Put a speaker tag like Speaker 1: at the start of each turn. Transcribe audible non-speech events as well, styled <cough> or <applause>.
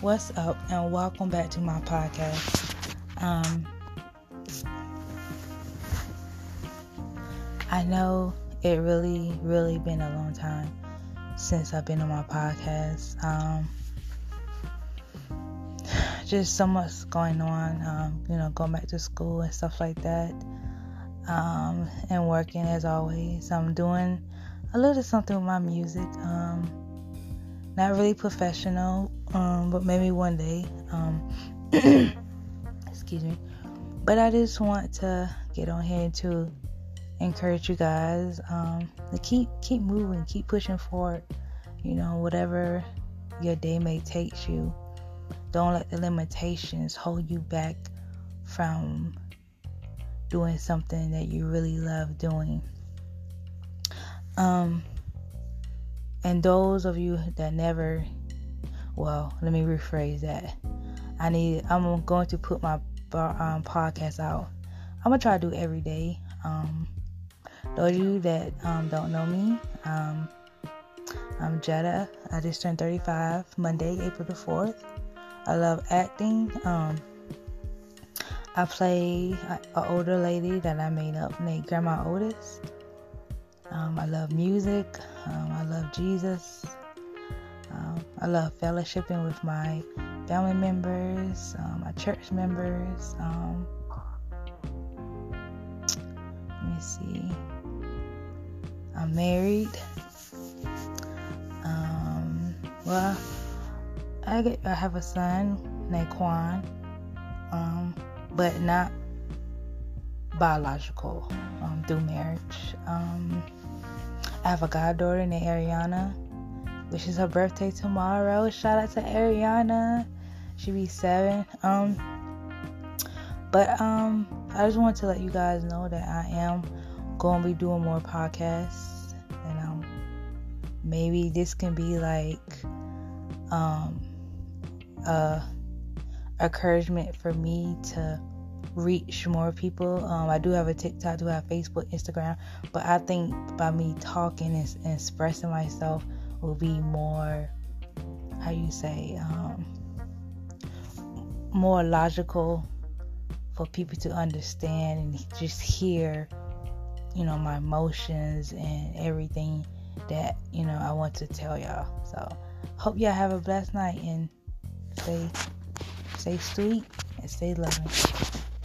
Speaker 1: What's up, and welcome back to my podcast. Um, I know it really, really been a long time since I've been on my podcast. Um, just so much going on, um, you know, going back to school and stuff like that, um, and working as always. I'm doing a little something with my music. Um, not really professional, um, but maybe one day. Um, <clears throat> excuse me. But I just want to get on here to encourage you guys um, to keep keep moving, keep pushing forward. You know, whatever your day may take you don't let the limitations hold you back from doing something that you really love doing. Um, and those of you that never, well, let me rephrase that. I need. I'm going to put my um, podcast out. I'm gonna try to do every day. Um, those of you that um, don't know me, um, I'm Jetta. I just turned 35 Monday, April the 4th. I love acting. Um, I play an older lady that I made up named Grandma Otis. Um, I love music. Um, I love Jesus. Um, I love fellowshipping with my family members, um, my church members. Um, let me see. I'm married. Um, well, I get I have a son named Quan, but not biological through marriage. I have a goddaughter named Ariana, which is her birthday tomorrow. Shout out to Ariana. She be seven. Um, but um, I just want to let you guys know that I am to be doing more podcasts, and um, maybe this can be like um uh, encouragement for me to reach more people. Um, I do have a TikTok, I do have Facebook, Instagram, but I think by me talking and, and expressing myself will be more, how you say, um, more logical for people to understand and just hear, you know, my emotions and everything that, you know, I want to tell y'all. So, hope y'all have a blessed night and stay stay sweet and stay loving.